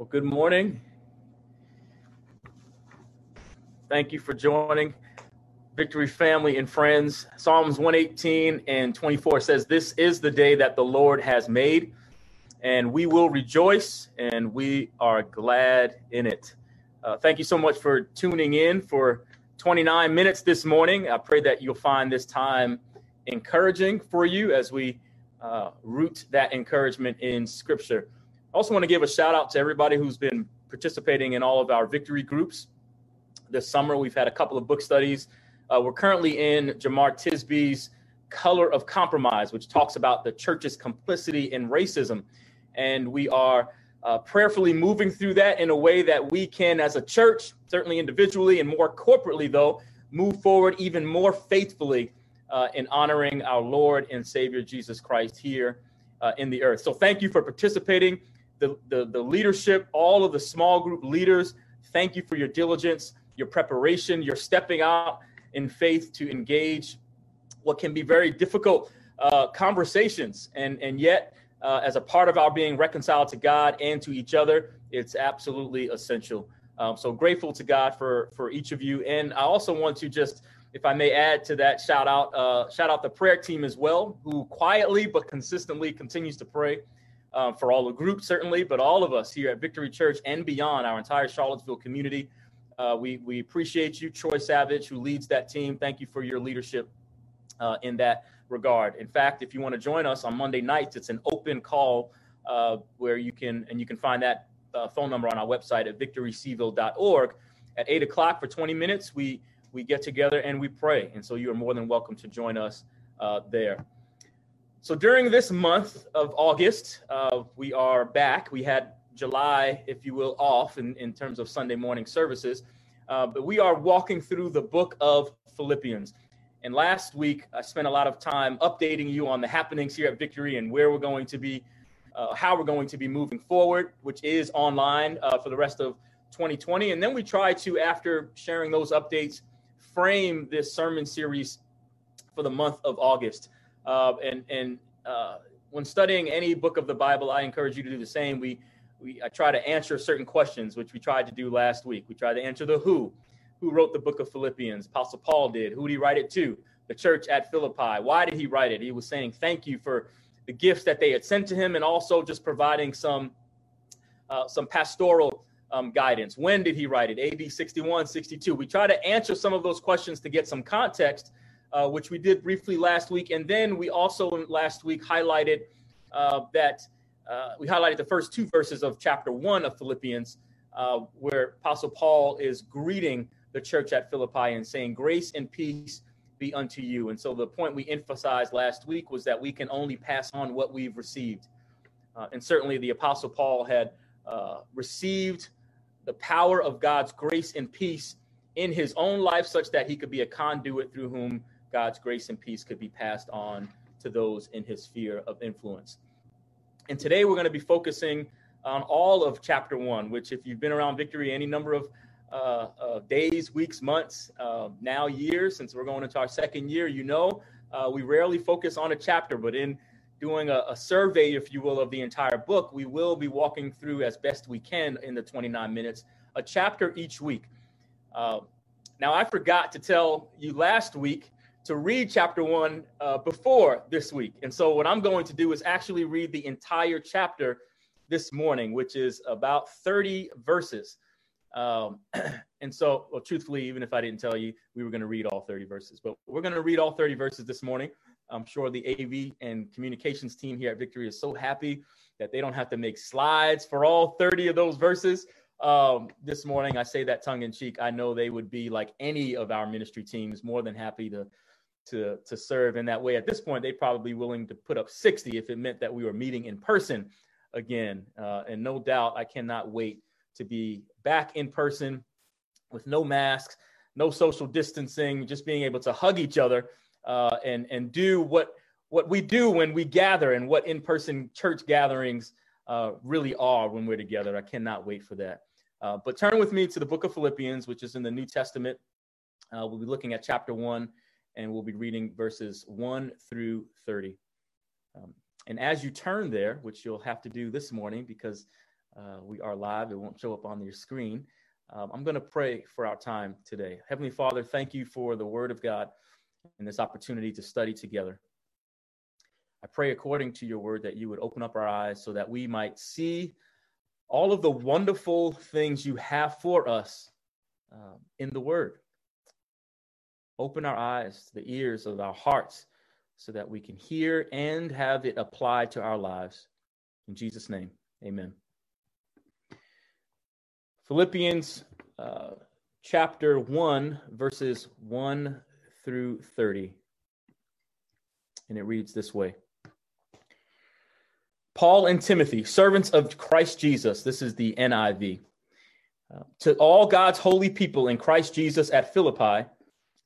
Well, good morning. Thank you for joining Victory family and friends. Psalms 118 and 24 says, This is the day that the Lord has made, and we will rejoice and we are glad in it. Uh, thank you so much for tuning in for 29 minutes this morning. I pray that you'll find this time encouraging for you as we uh, root that encouragement in Scripture. I also want to give a shout out to everybody who's been participating in all of our victory groups this summer. We've had a couple of book studies. Uh, we're currently in Jemar Tisby's Color of Compromise, which talks about the church's complicity in racism. And we are uh, prayerfully moving through that in a way that we can, as a church, certainly individually and more corporately, though, move forward even more faithfully uh, in honoring our Lord and Savior Jesus Christ here uh, in the earth. So, thank you for participating the, the, the leadership, all of the small group leaders, thank you for your diligence, your preparation, your stepping out in faith to engage what can be very difficult uh, conversations. And, and yet, uh, as a part of our being reconciled to God and to each other, it's absolutely essential. Um, so grateful to God for, for each of you. And I also want to just, if I may add to that, shout out, uh, shout out the prayer team as well, who quietly but consistently continues to pray um, for all the groups, certainly, but all of us here at Victory Church and beyond, our entire Charlottesville community. Uh, we, we appreciate you, Troy Savage, who leads that team. Thank you for your leadership uh, in that regard. In fact, if you want to join us on Monday nights, it's an open call uh, where you can, and you can find that uh, phone number on our website at victorycville.org. At 8 o'clock for 20 minutes, we, we get together and we pray. And so you are more than welcome to join us uh, there. So during this month of August, uh, we are back. We had July, if you will, off in, in terms of Sunday morning services, uh, but we are walking through the book of Philippians. And last week, I spent a lot of time updating you on the happenings here at Victory and where we're going to be, uh, how we're going to be moving forward, which is online uh, for the rest of 2020. And then we try to, after sharing those updates, frame this sermon series for the month of August. Uh, and and uh, when studying any book of the Bible, I encourage you to do the same. We we I try to answer certain questions, which we tried to do last week. We tried to answer the who, who wrote the book of Philippians. Apostle Paul did. Who did he write it to? The church at Philippi. Why did he write it? He was saying thank you for the gifts that they had sent to him, and also just providing some uh, some pastoral um, guidance. When did he write it? AD 61, 62. We try to answer some of those questions to get some context uh, which we did briefly last week. And then we also last week highlighted uh, that uh, we highlighted the first two verses of chapter one of Philippians, uh, where Apostle Paul is greeting the church at Philippi and saying, Grace and peace be unto you. And so the point we emphasized last week was that we can only pass on what we've received. Uh, and certainly the Apostle Paul had uh, received the power of God's grace and peace in his own life, such that he could be a conduit through whom God's grace and peace could be passed on to those in his sphere of influence. And today we're going to be focusing on all of chapter one, which, if you've been around Victory any number of uh, uh, days, weeks, months, uh, now years, since we're going into our second year, you know uh, we rarely focus on a chapter, but in doing a, a, survey, if you will, of the entire book, we will be walking through as best we can in the 29 minutes, a chapter each week. Uh, now, I forgot to tell you last week to read chapter one uh, before this week. And so, what I'm going to do is actually read the entire chapter this morning, which is about 30 verses. Um, and so, well, truthfully, even if I didn't tell you, we were going to read all 30 verses, but we're going to read all 30 verses this morning. I'm sure the AV and communications team here at Victory is so happy that they don't have to make slides for all 30 of those verses. Um, this morning, I say that tongue in cheek. I know they would be like any of our ministry teams, more than happy to to to serve in that way. At this point, they probably willing to put up 60 if it meant that we were meeting in person again. Uh, and no doubt, I cannot wait to be back in person with no masks, no social distancing, just being able to hug each other uh, and and do what what we do when we gather and what in-person church gatherings uh, really are when we're together. I cannot wait for that. Uh, but turn with me to the book of Philippians, which is in the New Testament. Uh, we'll be looking at chapter one and we'll be reading verses 1 through 30. Um, and as you turn there, which you'll have to do this morning because uh, we are live. It won't show up on your screen. Um, I'm going to pray for our time today. Heavenly Father, thank you for the word of God and this opportunity to study together. I pray according to your word that you would open up our eyes so that we might see all of the wonderful things you have for us um, in the word. Open our eyes, the ears of our hearts, so that we can hear and have it applied to our lives. In Jesus' name, amen. Philippians uh, chapter 1, verses 1 through 30. And it reads this way Paul and Timothy, servants of Christ Jesus, this is the NIV, uh, to all God's holy people in Christ Jesus at Philippi,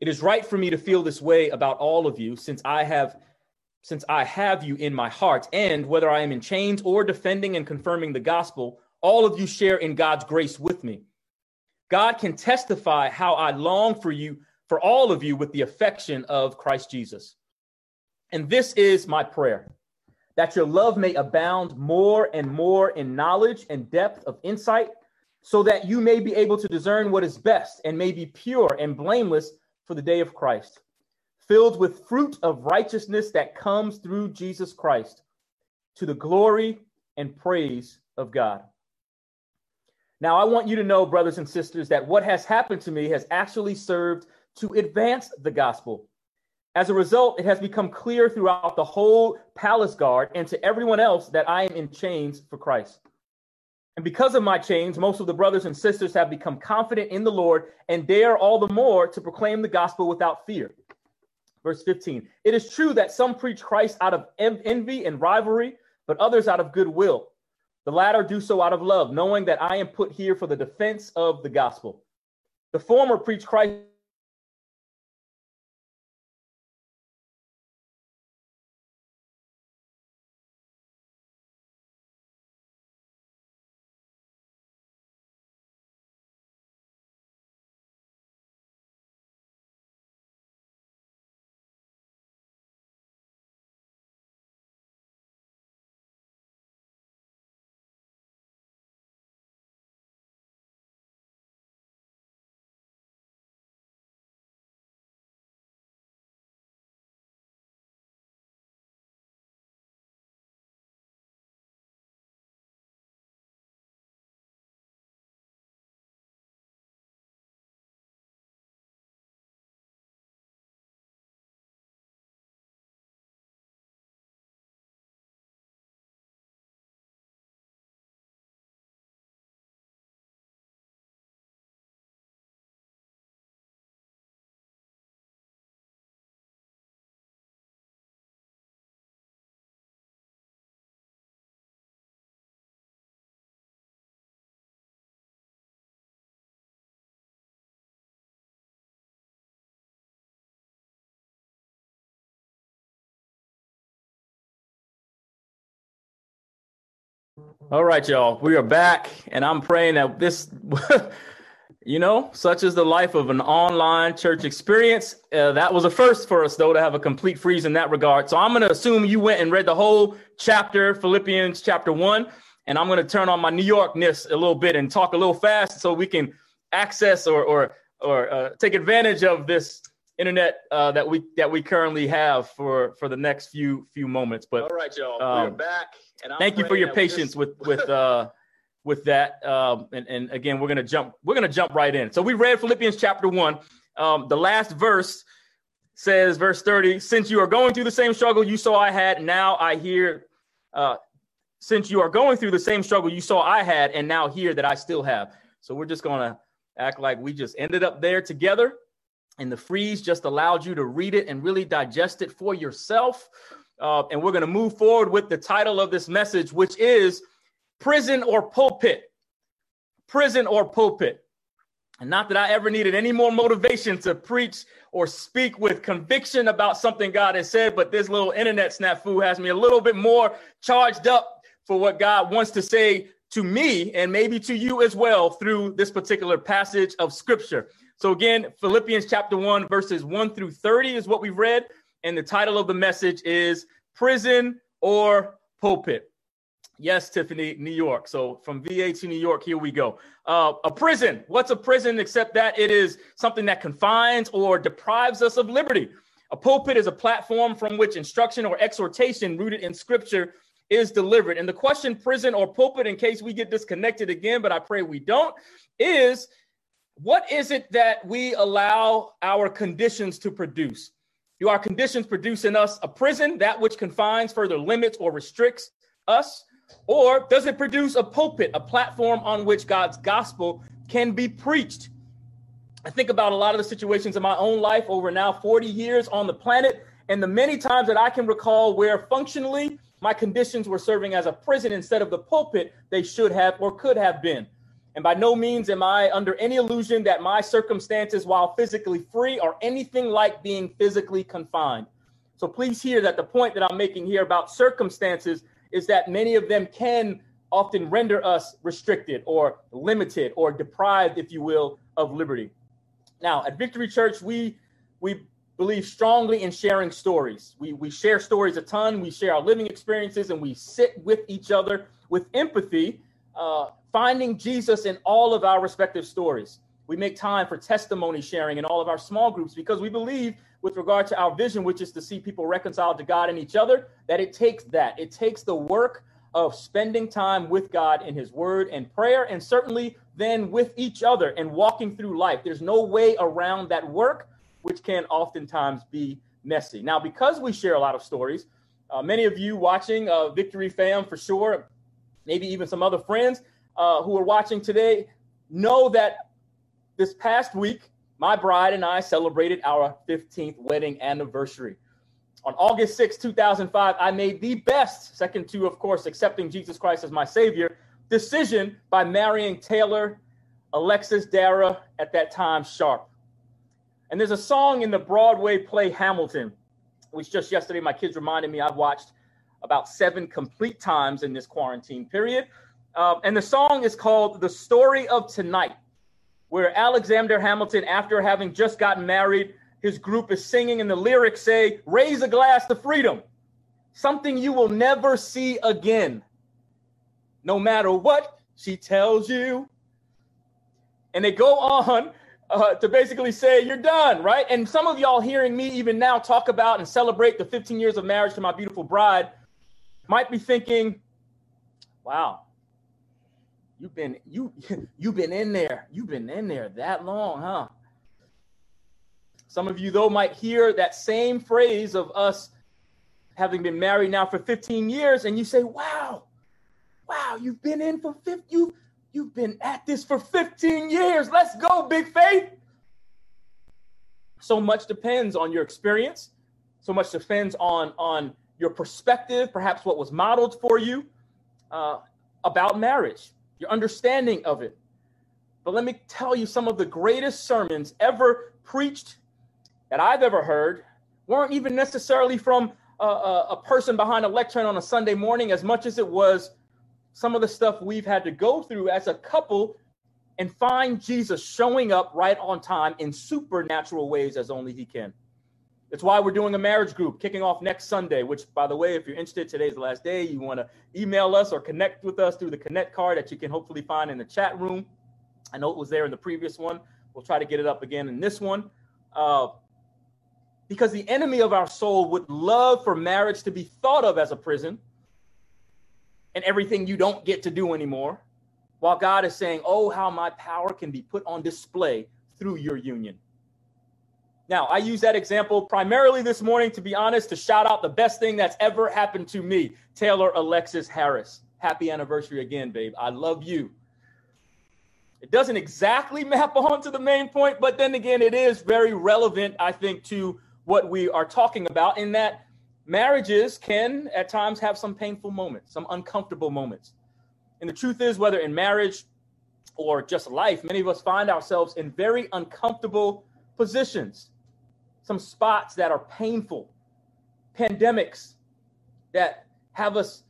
It is right for me to feel this way about all of you since I have since I have you in my heart and whether I am in chains or defending and confirming the gospel all of you share in God's grace with me. God can testify how I long for you, for all of you, with the affection of Christ Jesus. And this is my prayer that your love may abound more and more in knowledge and depth of insight, so that you may be able to discern what is best and may be pure and blameless for the day of Christ, filled with fruit of righteousness that comes through Jesus Christ, to the glory and praise of God. Now, I want you to know, brothers and sisters, that what has happened to me has actually served to advance the gospel. As a result, it has become clear throughout the whole palace guard and to everyone else that I am in chains for Christ. And because of my chains, most of the brothers and sisters have become confident in the Lord and dare all the more to proclaim the gospel without fear. Verse 15 It is true that some preach Christ out of envy and rivalry, but others out of goodwill. The latter do so out of love, knowing that I am put here for the defense of the gospel. The former preach Christ All right, y'all. We are back, and I'm praying that this, you know, such is the life of an online church experience. Uh, that was a first for us, though, to have a complete freeze in that regard. So I'm going to assume you went and read the whole chapter, Philippians chapter one, and I'm going to turn on my New Yorkness a little bit and talk a little fast so we can access or or or uh, take advantage of this internet uh, that we that we currently have for for the next few few moments. But all right, y'all, um, we're back. Thank you for your patience with with uh, with that. Um, and and again, we're gonna jump we're gonna jump right in. So we read Philippians chapter one. Um, the last verse says, verse thirty: Since you are going through the same struggle you saw I had, now I hear. Uh, since you are going through the same struggle you saw I had, and now hear that I still have. So we're just gonna act like we just ended up there together and the freeze just allowed you to read it and really digest it for yourself. Uh, and we're going to move forward with the title of this message, which is Prison or Pulpit. prison or pulpit. And not that I ever needed any more motivation to preach or speak with conviction about something God has said, but this little internet snafu has me a little bit more charged up for what God wants to say to me and maybe to you as well through this particular passage of scripture. So, again, Philippians chapter 1, verses 1 through 30 is what we've read. And the title of the message is Prison or Pulpit. Yes, Tiffany, New York. So from VA to New York, here we go. Uh, a prison. What's a prison except that it is something that confines or deprives us of liberty? A pulpit is a platform from which instruction or exhortation rooted in scripture is delivered. And the question, prison or pulpit, in case we get disconnected again, but I pray we don't, is what is it that we allow our conditions to produce? Do our conditions produce in us a prison, that which confines, further limits, or restricts us? Or does it produce a pulpit, a platform on which God's gospel can be preached? I think about a lot of the situations in my own life over now 40 years on the planet, and the many times that I can recall where functionally my conditions were serving as a prison instead of the pulpit they should have or could have been. And by no means am I under any illusion that my circumstances, while physically free, are anything like being physically confined. So please hear that the point that I'm making here about circumstances is that many of them can often render us restricted or limited or deprived, if you will, of liberty. Now, at Victory Church, we we believe strongly in sharing stories. We we share stories a ton. We share our living experiences, and we sit with each other with empathy, uh, finding Jesus in all of our respective stories. We make time for testimony sharing in all of our small groups because we believe with regard to our vision, which is to see people reconciled to God and each other, that it takes that. It takes the work of spending time with God in His Word and prayer, and certainly then with each other and walking through life. There's no way around that work, which can oftentimes be messy. Now, because we share a lot of stories, uh, many of you watching uh, Victory Fam for sure, maybe even some other friends uh, who are watching today, know that this past week my bride and I celebrated our 15th wedding anniversary. On August 6, 2005, I made the best, second to, of course, accepting Jesus Christ as my Savior, decision by marrying Taylor Alexis Dara, at that time Sharp. And there's a song in the Broadway play Hamilton, which just yesterday my kids reminded me I've watched about seven complete times in this quarantine period. Uh, and the song is called The Story of Tonight where Alexander Hamilton, after having just gotten married, his group is singing, and the lyrics say, Raise a glass to freedom, something you will never see again, no matter what she tells you. And they go on uh, to basically say, You're done, right? And some of y'all hearing me even now talk about and celebrate the 15 years of marriage to my beautiful bride might be thinking, Wow, You've been you you've been in there. You've been in there that long, huh? Some of you though might hear that same phrase of us having been married now for 15 years and you say, "Wow. Wow, you've been in for 50 you you've been at this for 15 years. Let's go, big faith." So much depends on your experience. So much depends on on your perspective, perhaps what was modeled for you uh, about marriage your understanding of it. But let me tell you, some of the greatest sermons ever preached that I've ever heard weren't even necessarily from a, a, a person behind a lectern on a Sunday morning, as much as it was some of the stuff we've had to go through as a couple and find Jesus showing up right on time in supernatural ways as only he can. It's why we're doing a marriage group kicking off next Sunday, which, by the way, if you're interested, today's the last day. You want to email us or connect with us through the Connect card that you can hopefully find in the chat room. I know it was there in the previous one. We'll try to get it up again in this one. Uh, because the enemy of our soul would love for marriage to be thought of as a prison and everything you don't get to do anymore, while God is saying, Oh, how my power can be put on display through your union. Now, I use that example primarily this morning, to be honest, to shout out the best thing that's ever happened to me, Taylor Alexis Harris. Happy anniversary again, babe. I love you. It doesn't exactly map onto the main point, but then again, it is very relevant, I think, to what we are talking about in that marriages can at times have some painful moments, some uncomfortable moments. And the truth is, whether in marriage, or just life, many of us find ourselves in very uncomfortable positions, some spots that are painful, pandemics that have us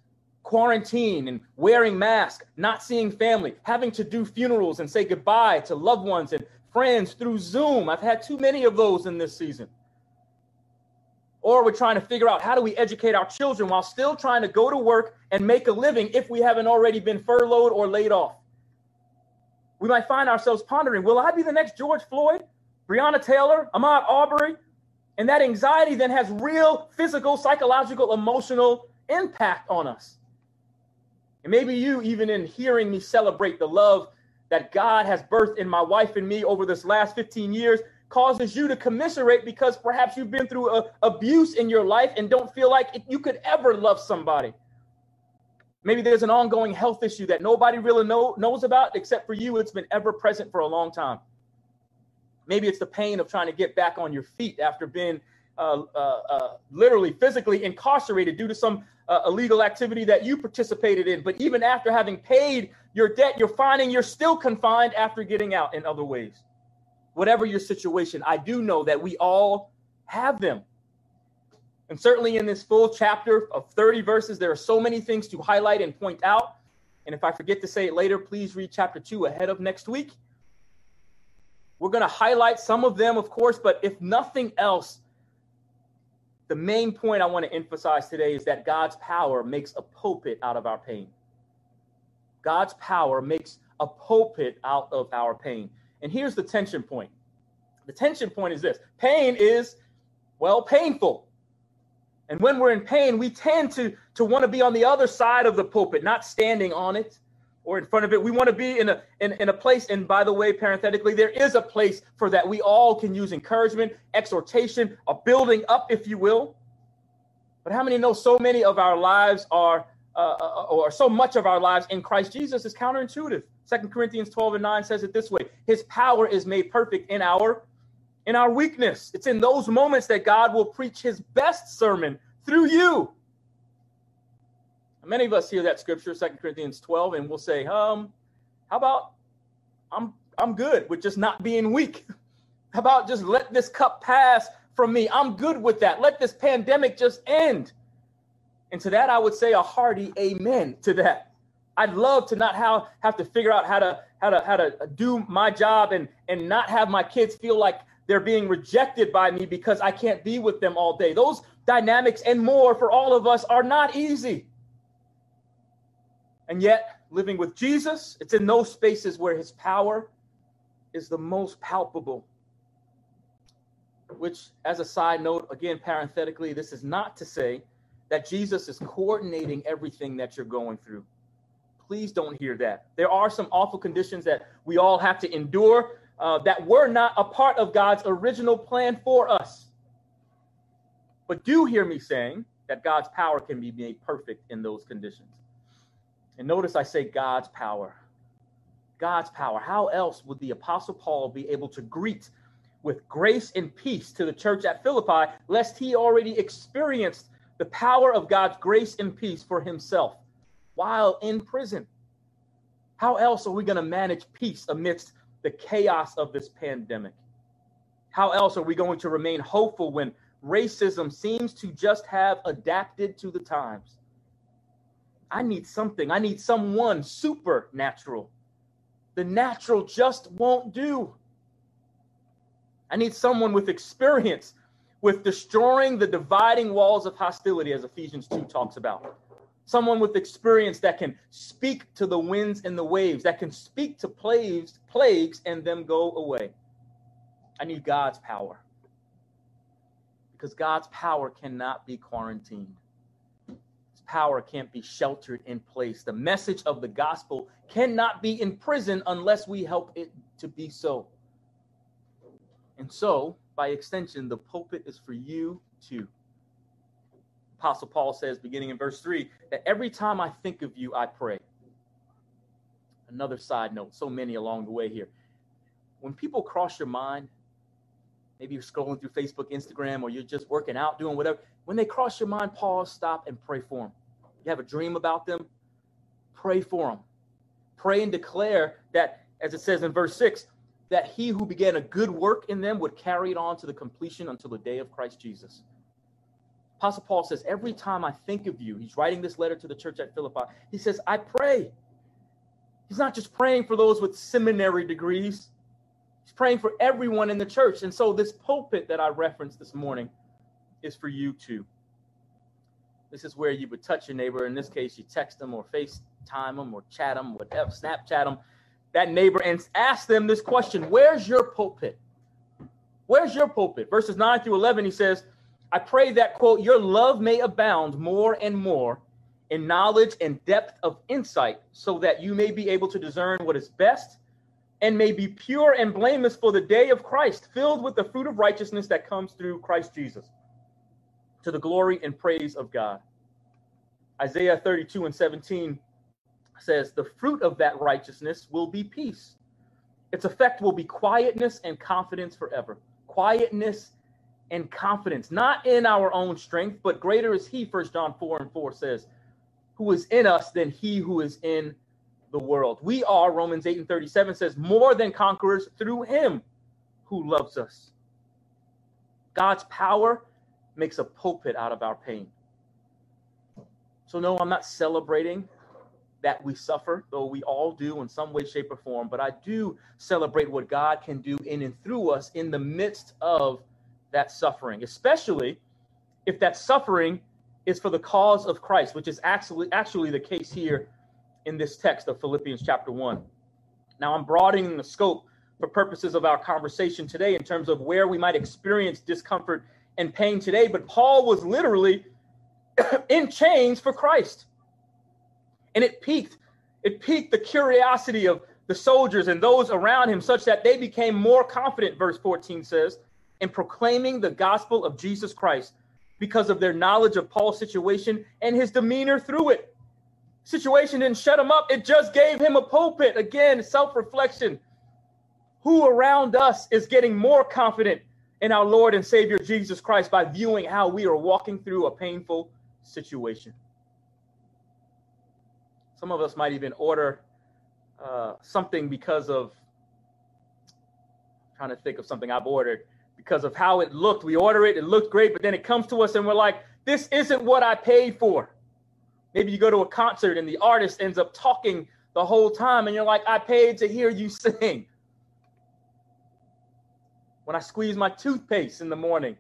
quarantine and wearing masks, not seeing family, having to do funerals and say goodbye to loved ones and friends through Zoom. I've had too many of those in this season. Or we're trying to figure out how do we educate our children while still trying to go to work and make a living if we haven't already been furloughed or laid off. We might find ourselves pondering, will I be the next George Floyd, Breonna Taylor, Ahmaud Arbery? And that anxiety then has real physical, psychological, emotional impact on us. And maybe you, even in hearing me celebrate the love that God has birthed in my wife and me over this last 15 years, causes you to commiserate because perhaps you've been through a, abuse in your life and don't feel like you could ever love somebody. Maybe there's an ongoing health issue that nobody really know, knows about except for you. It's been ever present for a long time. Maybe it's the pain of trying to get back on your feet after being uh, uh, uh, literally physically incarcerated due to some uh, illegal activity that you participated in. But even after having paid your debt, you're finding you're still confined after getting out in other ways. Whatever your situation, I do know that we all have them. And certainly in this full chapter of 30 verses, there are so many things to highlight and point out. And if I forget to say it later, please read chapter two ahead of next week. We're going to highlight some of them, of course, but if nothing else, the main point I want to emphasize today is that God's power makes a pulpit out of our pain. God's power makes a pulpit out of our pain. And here's the tension point the tension point is this pain is, well, painful. And when we're in pain, we tend to, to want to be on the other side of the pulpit, not standing on it or in front of it. We want to be in a in, in a place. And by the way, parenthetically, there is a place for that. We all can use encouragement, exhortation, a building up, if you will. But how many know so many of our lives are, uh, uh or so much of our lives in Christ Jesus is counterintuitive? Second Corinthians 12 and 9 says it this way: His power is made perfect in our in our weakness. It's in those moments that God will preach his best sermon through you. Many of us hear that scripture, Second Corinthians 12, and we'll say, um, how about I'm I'm good with just not being weak? How about just let this cup pass from me? I'm good with that. Let this pandemic just end. And to that, I would say a hearty amen to that. I'd love to not have, have to figure out how to how to how to do my job and and not have my kids feel like they're being rejected by me because I can't be with them all day. Those dynamics and more for all of us are not easy. And yet, living with Jesus, it's in those spaces where his power is the most palpable. Which, as a side note, again, parenthetically, this is not to say that Jesus is coordinating everything that you're going through. Please don't hear that. There are some awful conditions that we all have to endure uh, that were not a part of God's original plan for us. But do hear me saying that God's power can be made perfect in those conditions. And notice I say God's power. God's power. How else would the Apostle Paul be able to greet with grace and peace to the church at Philippi, lest he already experienced the power of God's grace and peace for himself while in prison? How else are we going to manage peace amidst the chaos of this pandemic? How else are we going to remain hopeful when racism seems to just have adapted to the times? I need something. I need someone supernatural. The natural just won't do. I need someone with experience with destroying the dividing walls of hostility, as Ephesians 2 talks about someone with experience that can speak to the winds and the waves, that can speak to plagues, plagues and them go away. I need God's power. Because God's power cannot be quarantined. Power can't be sheltered in place. The message of the gospel cannot be in prison unless we help it to be so. And so, by extension, the pulpit is for you too. Apostle Paul says, beginning in verse 3, that every time I think of you, I pray. Another side note, so many along the way here. When people cross your mind, maybe you're scrolling through Facebook, Instagram, or you're just working out, doing whatever, when they cross your mind, pause, stop, and pray for them. You have a dream about them, pray for them. Pray and declare that as it says in verse 6, that he who began a good work in them would carry it on to the completion until the day of Christ Jesus. Apostle Paul says, Every time I think of you, he's writing this letter to the church at Philippi. He says, I pray. He's not just praying for those with seminary degrees, he's praying for everyone in the church. And so, this pulpit that I referenced this morning is for you too. This is where you would touch your neighbor. In this case, you text them or FaceTime them or chat them, whatever, Snapchat them that neighbor and ask them this question Where's your pulpit? Where's your pulpit? Verses 9 through 11, he says, I pray that, quote, your love may abound more and more in knowledge and depth of insight, so that you may be able to discern what is best and may be pure and blameless for the day of Christ, filled with the fruit of righteousness that comes through Christ Jesus, to the glory and praise of God. Isaiah 32 and 17 says, The fruit of that righteousness will be peace. Its effect will be quietness and confidence forever. Quietness and confidence, not in our own strength, but greater is He, First John 4 and 4 says, who is in us than He who is in the world. We are, Romans 8 and 37 says, more than conquerors through Him who loves us. God's power makes a pulpit out of our pain. So, no, I'm not celebrating that we suffer, though we all do in some way, shape, or form. But I do celebrate what God can do in and through us in the midst of that suffering, especially if that suffering is for the cause of Christ, which is actually actually the case here in this text of Philippians chapter 1. Now I'm broadening the scope for purposes of our conversation today in terms of where we might experience discomfort and pain today, but Paul was literally in chains for Christ. And it piqued, it piqued the curiosity of the soldiers and those around him, such that they became more confident, verse 14 says, in proclaiming the gospel of Jesus Christ because of their knowledge of Paul's situation and his demeanor through it. Situation didn't shut him up, it just gave him a pulpit. Again, self reflection. Who around us is getting more confident in our Lord and Savior Jesus Christ by viewing how we are walking through a painful situation? Some of us might even order uh, something because of I'm trying to think of something I've ordered because of how it looked. We order it, it looked great, but then it comes to us and we're like, this isn't what I paid for. Maybe you go to a concert and the artist ends up talking the whole time and you're like, I paid to hear you sing. When I squeeze my toothpaste in the morning,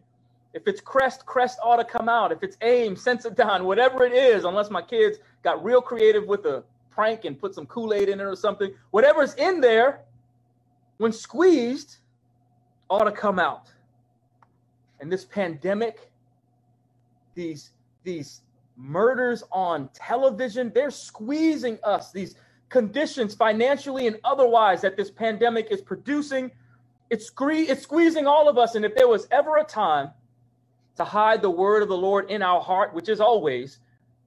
if it's Crest, Crest ought to come out. If it's AIM, Sensodyne, whatever it is, unless my kids got real creative with a prank and put some Kool-Aid in it or something, whatever's in there, when squeezed, ought to come out. And this pandemic, these, these murders on television, they're squeezing us. These conditions, financially and otherwise, that this pandemic is producing, it's, sque- it's squeezing all of us. And if there was ever a time to hide the word of the Lord in our heart, which is always,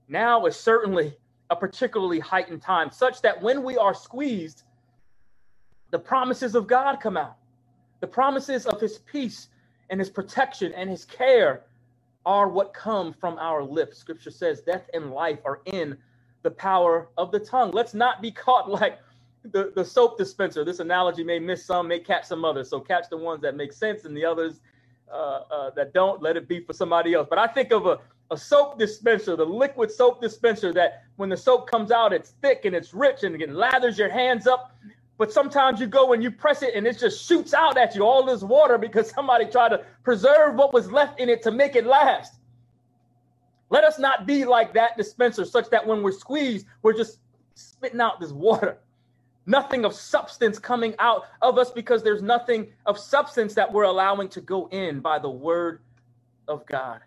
now is certainly a particularly heightened time, such that when we are squeezed, the promises of God come out. The promises of his peace and his protection and his care are what come from our lips. Scripture says death and life are in the power of the tongue. Let's not be caught like the, the soap dispenser. This analogy may miss some, may catch some others. So catch the ones that make sense and the others uh, uh, that don't, let it be for somebody else. But I think of a, a soap dispenser, the liquid soap dispenser that when the soap comes out, it's thick and it's rich and it lathers your hands up. But sometimes you go and you press it and it just shoots out at you all this water because somebody tried to preserve what was left in it to make it last. Let us not be like that dispenser, such that when we're squeezed, we're just spitting out this water nothing of substance coming out of us because there's nothing of substance that we're allowing to go in by the word of God.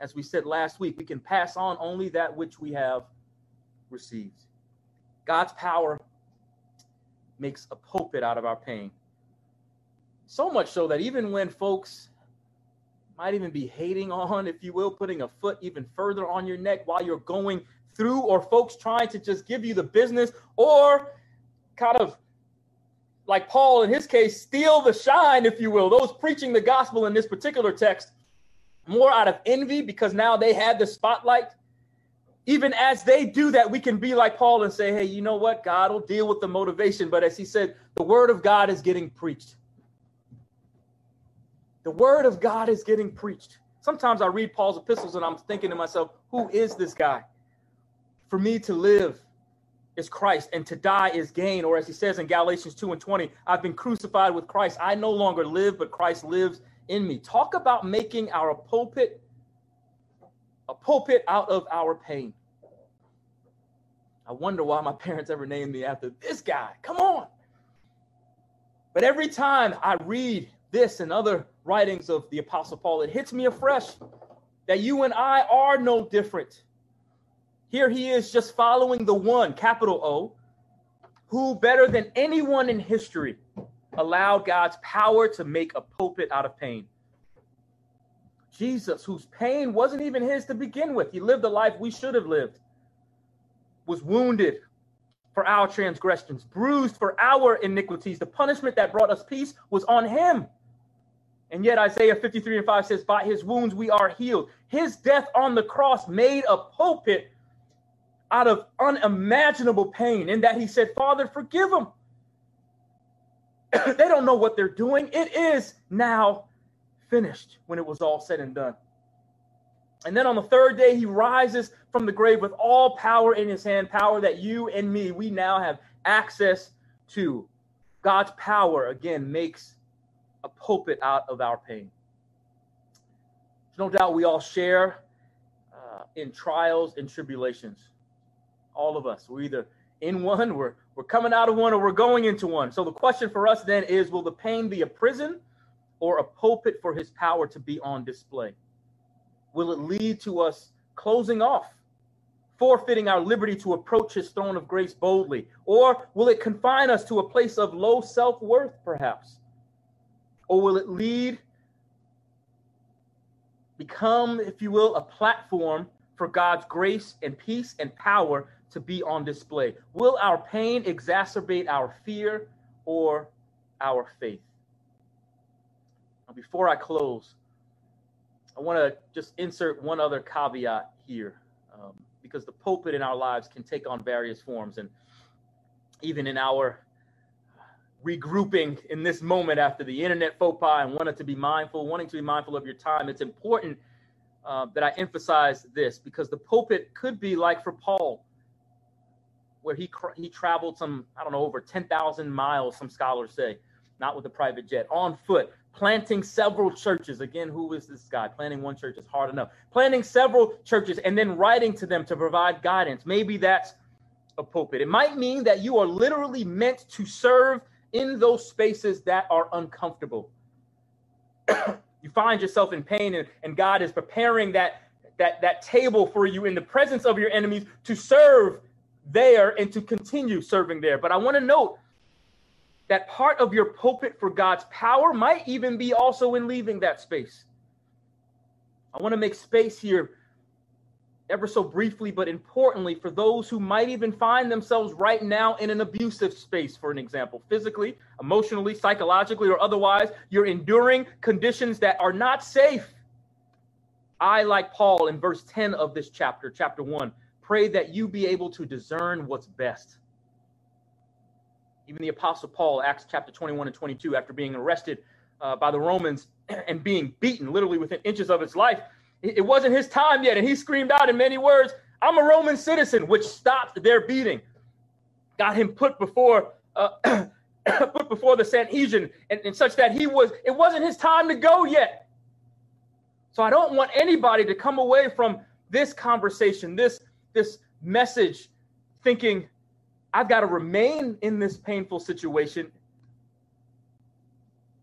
As we said last week, we can pass on only that which we have received. God's power makes a pulpit out of our pain. So much so that even when folks might even be hating on, if you will, putting a foot even further on your neck while you're going through, or folks trying to just give you the business, or kind of like Paul in his case, steal the shine, if you will, those preaching the gospel in this particular text, more out of envy because now they had the spotlight. even as they do that, we can be like Paul and say, hey, you know what? God will deal with the motivation. But as he said, the word of God is getting preached. The word of God is getting preached. Sometimes I read Paul's epistles and I'm thinking to myself, who is this guy? For me to live is Christ and to die is gain. Or as he says in Galatians 2 and 20, I've been crucified with Christ. I no longer live, but Christ lives in me. Talk about making our pulpit a pulpit out of our pain. I wonder why my parents ever named me after this guy. Come on. But every time I read this and other writings of the Apostle Paul, it hits me afresh that you and I are no different. Here he is just following the one, capital O, who better than anyone in history allowed God's power to make a pulpit out of pain. Jesus, whose pain wasn't even his to begin with, he lived a life we should have lived, was wounded for our transgressions, bruised for our iniquities. The punishment that brought us peace was on him. And yet, Isaiah 53 and 5 says, By his wounds we are healed. His death on the cross made a pulpit out of unimaginable pain, in that he said, Father, forgive them. they don't know what they're doing. It is now finished when it was all said and done. And then on the third day, he rises from the grave with all power in his hand, power that you and me, we now have access to. God's power, again, makes a pulpit out of our pain. There's no doubt we all share uh, in trials and tribulations. All of us. We're either in one, we're, we're coming out of one, or we're going into one. So the question for us then is will the pain be a prison or a pulpit for his power to be on display? Will it lead to us closing off, forfeiting our liberty to approach his throne of grace boldly? Or will it confine us to a place of low self worth, perhaps? Or will it lead, become, if you will, a platform for God's grace and peace and power to be on display? Will our pain exacerbate our fear or our faith? Now, before I close, I want to just insert one other caveat here um, because the pulpit in our lives can take on various forms. And even in our regrouping in this moment after the internet faux pas and wanting to be mindful, wanting to be mindful of your time, it's important uh, that I emphasize this because the pulpit could be like for Paul, where he he traveled some I don't know over ten thousand miles. Some scholars say, not with a private jet, on foot, planting several churches. Again, who is this guy? Planting one church is hard enough. Planting several churches and then writing to them to provide guidance. Maybe that's a pulpit. It might mean that you are literally meant to serve in those spaces that are uncomfortable. you find yourself in pain and, and God is preparing that that that table for you in the presence of your enemies to serve there and to continue serving there. But I want to note that part of your pulpit for God's power might even be also in leaving that space. I want to make space here ever so briefly, but importantly, for those who might even find themselves right now in an abusive space, for an example, physically, emotionally, psychologically, or otherwise, you're enduring conditions that are not safe. I, like Paul in verse 10 of this chapter, chapter 1, pray that you be able to discern what's best even the Apostle Paul, Acts chapter 21 and 22, after being arrested uh, by the Romans and being beaten literally within inches of his life, it wasn't his time yet. And he screamed out in many words, I'm a Roman citizen, which stopped their beating, got him put before. Uh, put before the Sanhedrin and, and such that he was it wasn't his time to go yet. So I don't want anybody to come away from this conversation, this this message, thinking I've got to remain in this painful situation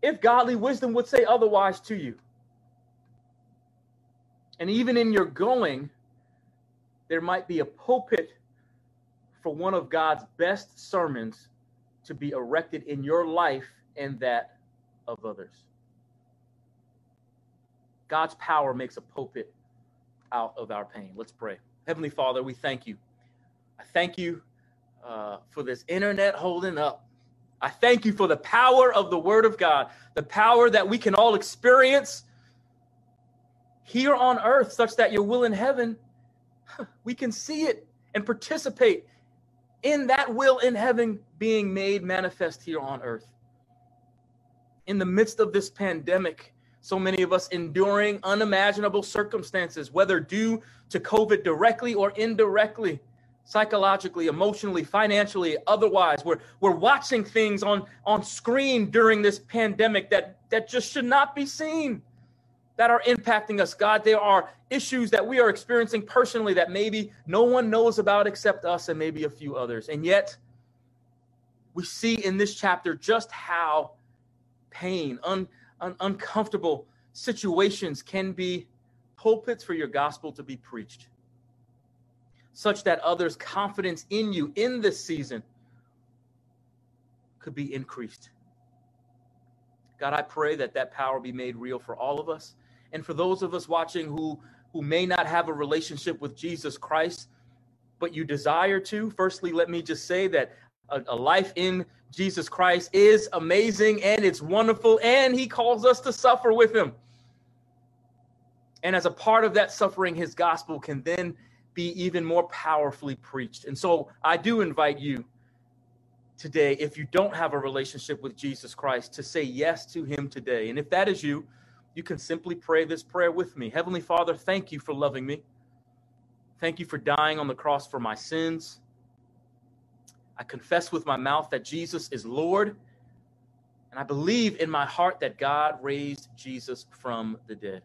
if godly wisdom would say otherwise to you. And even in your going, there might be a pulpit for one of God's best sermons to be erected in your life and that of others. God's power makes a pulpit out of our pain. Let's pray. Heavenly Father, we thank you. I thank you uh, for this internet holding up. I thank you for the power of the Word of God, the power that we can all experience here on earth, such that your will in heaven we can see it and participate in that will in heaven being made manifest here on earth. In the midst of this pandemic, so many of us enduring unimaginable circumstances, whether due to COVID directly or indirectly, psychologically, emotionally, financially, otherwise. We're, we're watching things on, on screen during this pandemic that, that just should not be seen that are impacting us. God, there are issues that we are experiencing personally that maybe no one knows about except us and maybe a few others. And yet, we see in this chapter just how pain, un, un, uncomfortable situations can be pulpits for your gospel to be preached, such that others' confidence in you in this season could be increased. God, I pray that that power be made real for all of us and for those of us watching who who may not have a relationship with Jesus Christ, but you desire to, firstly, let me just say that a, a life in Jesus Christ is amazing and it's wonderful, and He calls us to suffer with Him. And as a part of that suffering, His gospel can then be even more powerfully preached. And so I do invite you today, if you don't have a relationship with Jesus Christ, to say yes to Him today. And if that is you, you can simply pray this prayer with me. Heavenly Father, thank you for loving me. Thank you for dying on the cross for my sins. I confess with my mouth that Jesus is Lord, and I believe in my heart that God raised Jesus from the dead.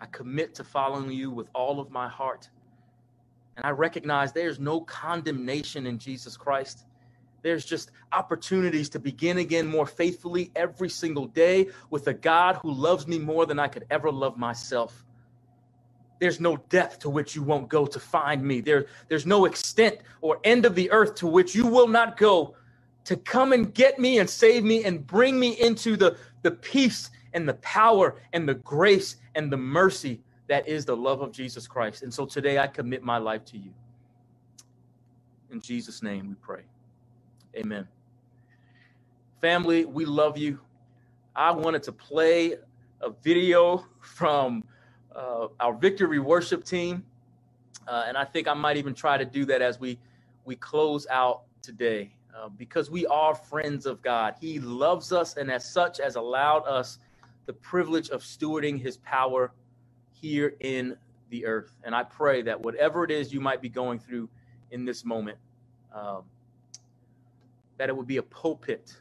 I commit to following you with all of my heart. And I recognize there's no condemnation in Jesus Christ. There's just opportunities to begin again more faithfully every single day with a God who loves me more than I could ever love myself. There's no depth to which you won't go to find me. There, there's no extent or end of the earth to which you will not go to come and get me and save me and bring me into the, the peace and the power and the grace and the mercy that is the love of Jesus Christ. And so today I commit my life to you. In Jesus' name we pray. Amen. Family, we love you. I wanted to play a video from uh, our victory worship team. Uh, and I think I might even try to do that as we, we close out today uh, because we are friends of God. He loves us and, as such, has allowed us the privilege of stewarding his power here in the earth. And I pray that whatever it is you might be going through in this moment, um, that it would be a pulpit.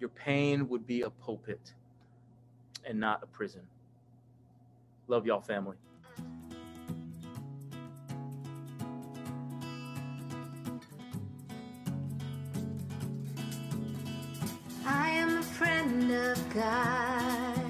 Your pain would be a pulpit and not a prison. Love y'all, family. I am a friend of God.